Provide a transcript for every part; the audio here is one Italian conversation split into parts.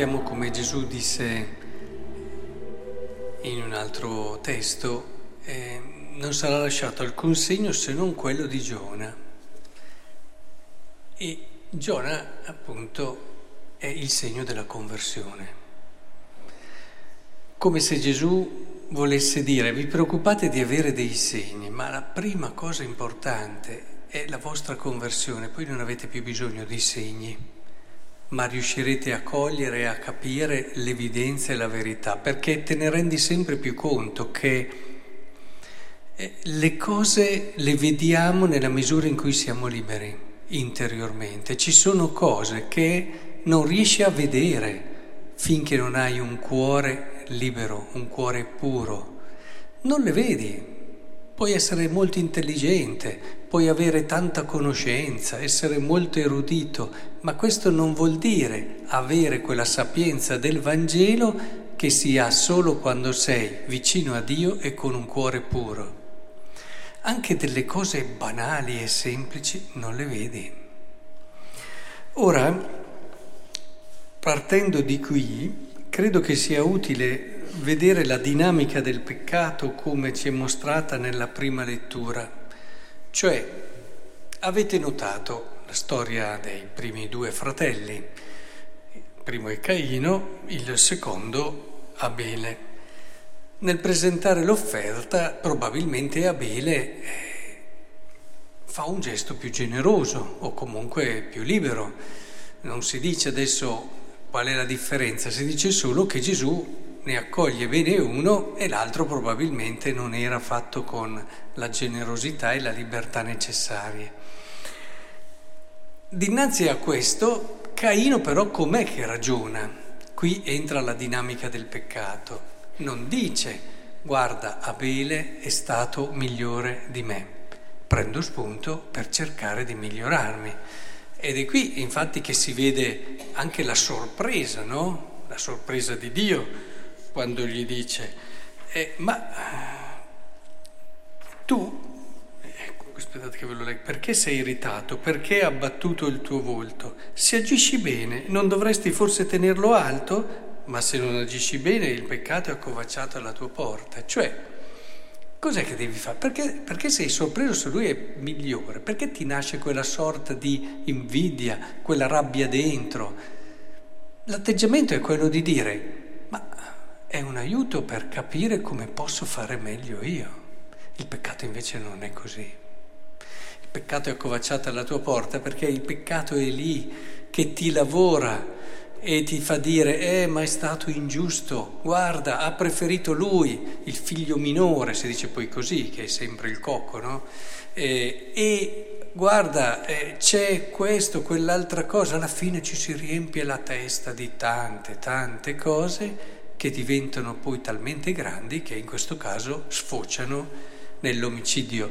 sappiamo come Gesù disse in un altro testo, eh, non sarà lasciato alcun segno se non quello di Giona. E Giona appunto è il segno della conversione. Come se Gesù volesse dire vi preoccupate di avere dei segni, ma la prima cosa importante è la vostra conversione, poi non avete più bisogno di segni ma riuscirete a cogliere e a capire l'evidenza e la verità, perché te ne rendi sempre più conto che eh, le cose le vediamo nella misura in cui siamo liberi interiormente. Ci sono cose che non riesci a vedere finché non hai un cuore libero, un cuore puro. Non le vedi, Puoi essere molto intelligente, puoi avere tanta conoscenza, essere molto erudito, ma questo non vuol dire avere quella sapienza del Vangelo che si ha solo quando sei vicino a Dio e con un cuore puro. Anche delle cose banali e semplici non le vedi. Ora, partendo di qui, credo che sia utile vedere la dinamica del peccato come ci è mostrata nella prima lettura. Cioè, avete notato la storia dei primi due fratelli. Il primo è Caino, il secondo Abele. Nel presentare l'offerta, probabilmente Abele eh, fa un gesto più generoso o comunque più libero. Non si dice adesso qual è la differenza, si dice solo che Gesù ne accoglie bene uno e l'altro probabilmente non era fatto con la generosità e la libertà necessarie. Dinanzi a questo, Caino però com'è che ragiona? Qui entra la dinamica del peccato. Non dice, guarda, Abele è stato migliore di me. Prendo spunto per cercare di migliorarmi. Ed è qui infatti che si vede anche la sorpresa, no? La sorpresa di Dio quando gli dice, eh, ma tu, ecco, aspettate che ve lo leggo, perché sei irritato? Perché ha abbattuto il tuo volto? Se agisci bene, non dovresti forse tenerlo alto? Ma se non agisci bene, il peccato è accovacciato alla tua porta. Cioè, cos'è che devi fare? Perché, perché sei sorpreso se lui è migliore? Perché ti nasce quella sorta di invidia, quella rabbia dentro? L'atteggiamento è quello di dire, aiuto per capire come posso fare meglio io. Il peccato invece non è così. Il peccato è accovacciato alla tua porta perché il peccato è lì che ti lavora e ti fa dire, eh, ma è stato ingiusto, guarda, ha preferito lui, il figlio minore, si dice poi così, che è sempre il cocco, no? Eh, e guarda, eh, c'è questo, quell'altra cosa, alla fine ci si riempie la testa di tante, tante cose che diventano poi talmente grandi che in questo caso sfociano nell'omicidio.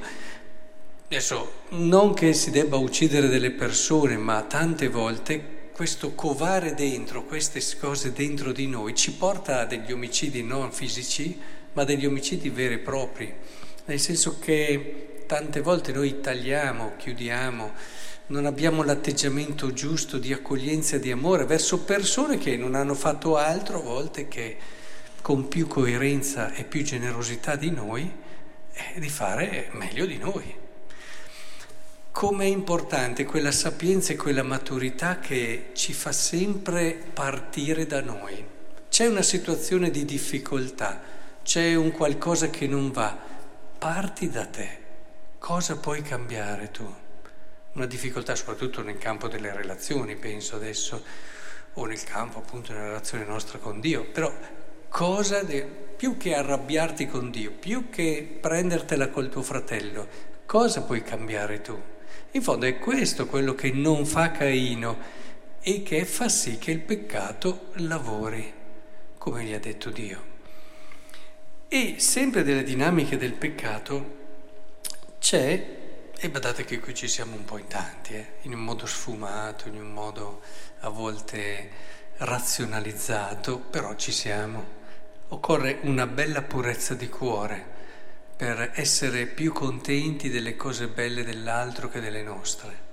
Adesso, non che si debba uccidere delle persone, ma tante volte questo covare dentro, queste cose dentro di noi, ci porta a degli omicidi non fisici, ma degli omicidi veri e propri. Nel senso che tante volte noi tagliamo, chiudiamo, non abbiamo l'atteggiamento giusto di accoglienza e di amore verso persone che non hanno fatto altro a volte che con più coerenza e più generosità di noi eh, di fare meglio di noi. Come è importante quella sapienza e quella maturità che ci fa sempre partire da noi. C'è una situazione di difficoltà, c'è un qualcosa che non va, parti da te. Cosa puoi cambiare tu? Una difficoltà soprattutto nel campo delle relazioni, penso adesso, o nel campo appunto della relazione nostra con Dio, però cosa, de, più che arrabbiarti con Dio, più che prendertela col tuo fratello, cosa puoi cambiare tu? In fondo è questo quello che non fa Caino e che fa sì che il peccato lavori, come gli ha detto Dio. E sempre delle dinamiche del peccato c'è e badate che qui ci siamo un po' in tanti, eh? in un modo sfumato, in un modo a volte razionalizzato, però ci siamo. Occorre una bella purezza di cuore per essere più contenti delle cose belle dell'altro che delle nostre.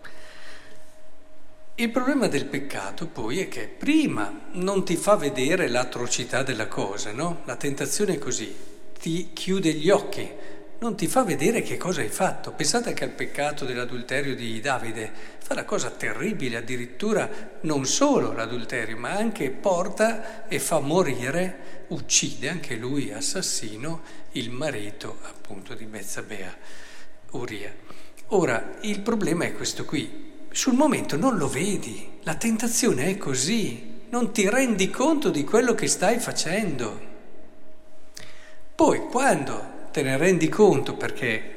Il problema del peccato poi è che prima non ti fa vedere l'atrocità della cosa, no? La tentazione è così, ti chiude gli occhi, non ti fa vedere che cosa hai fatto. Pensate anche al peccato dell'adulterio di Davide, fa una cosa terribile, addirittura non solo l'adulterio, ma anche porta e fa morire, uccide anche lui, assassino, il marito appunto di Bezzabea, Uria. Ora, il problema è questo qui, sul momento non lo vedi, la tentazione è così, non ti rendi conto di quello che stai facendo. Poi quando te ne rendi conto perché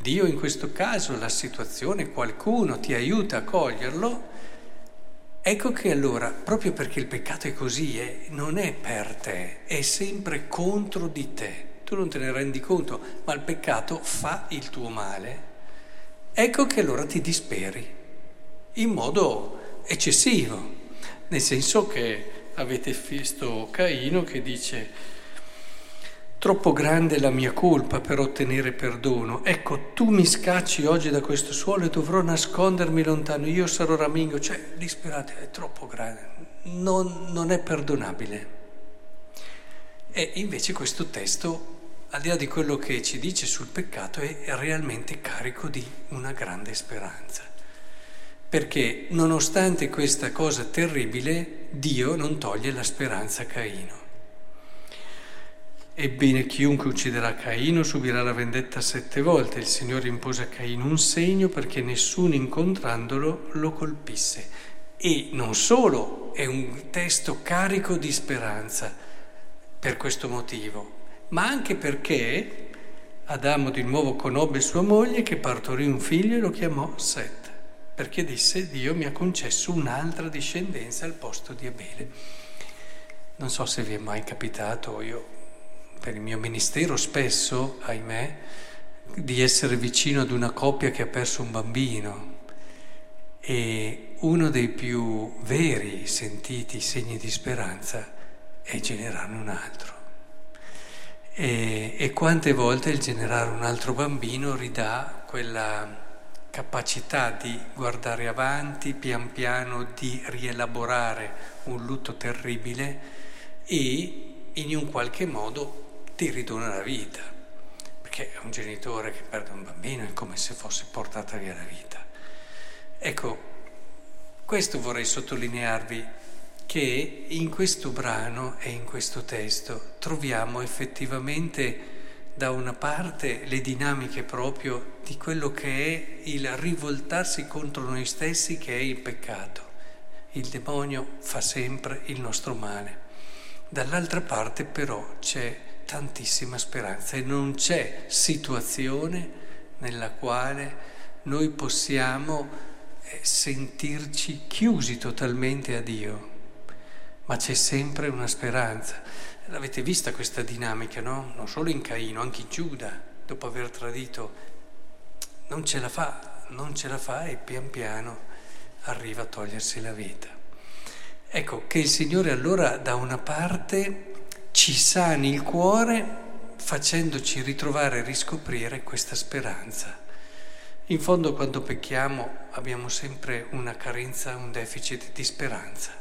Dio in questo caso, la situazione, qualcuno ti aiuta a coglierlo, ecco che allora, proprio perché il peccato è così, eh, non è per te, è sempre contro di te. Tu non te ne rendi conto, ma il peccato fa il tuo male. Ecco che allora ti disperi in modo eccessivo, nel senso che avete visto Caino che dice troppo grande è la mia colpa per ottenere perdono, ecco tu mi scacci oggi da questo suolo e dovrò nascondermi lontano, io sarò ramingo, cioè disperate, è troppo grande, non, non è perdonabile. E invece questo testo al di là di quello che ci dice sul peccato, è realmente carico di una grande speranza perché nonostante questa cosa terribile, Dio non toglie la speranza a Caino. Ebbene, chiunque ucciderà Caino subirà la vendetta sette volte. Il Signore impose a Caino un segno perché nessuno incontrandolo lo colpisse. E non solo, è un testo carico di speranza per questo motivo, ma anche perché Adamo di nuovo conobbe sua moglie che partorì un figlio e lo chiamò Set perché disse Dio mi ha concesso un'altra discendenza al posto di Abele. Non so se vi è mai capitato, io per il mio ministero spesso, ahimè, di essere vicino ad una coppia che ha perso un bambino e uno dei più veri sentiti segni di speranza è generarne un altro. E, e quante volte il generare un altro bambino ridà quella capacità di guardare avanti, pian piano di rielaborare un lutto terribile e in un qualche modo ti ridona la vita, perché un genitore che perde un bambino è come se fosse portata via la vita. Ecco, questo vorrei sottolinearvi che in questo brano e in questo testo troviamo effettivamente da una parte le dinamiche proprio di quello che è il rivoltarsi contro noi stessi, che è il peccato. Il demonio fa sempre il nostro male. Dall'altra parte però c'è tantissima speranza e non c'è situazione nella quale noi possiamo eh, sentirci chiusi totalmente a Dio, ma c'è sempre una speranza. L'avete vista questa dinamica, no? Non solo in Caino, anche in Giuda, dopo aver tradito, non ce la fa, non ce la fa e pian piano arriva a togliersi la vita. Ecco che il Signore allora da una parte ci sani il cuore facendoci ritrovare e riscoprire questa speranza. In fondo quando pecchiamo abbiamo sempre una carenza, un deficit di speranza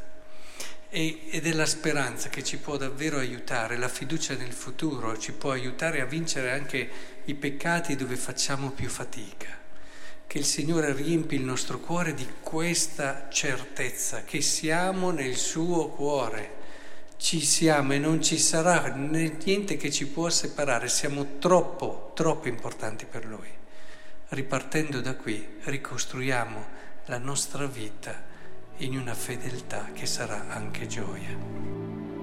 ed è la speranza che ci può davvero aiutare, la fiducia nel futuro ci può aiutare a vincere anche i peccati dove facciamo più fatica. Che il Signore riempi il nostro cuore di questa certezza, che siamo nel suo cuore, ci siamo e non ci sarà niente che ci può separare, siamo troppo, troppo importanti per Lui. Ripartendo da qui ricostruiamo la nostra vita in una fedeltà che sarà anche gioia.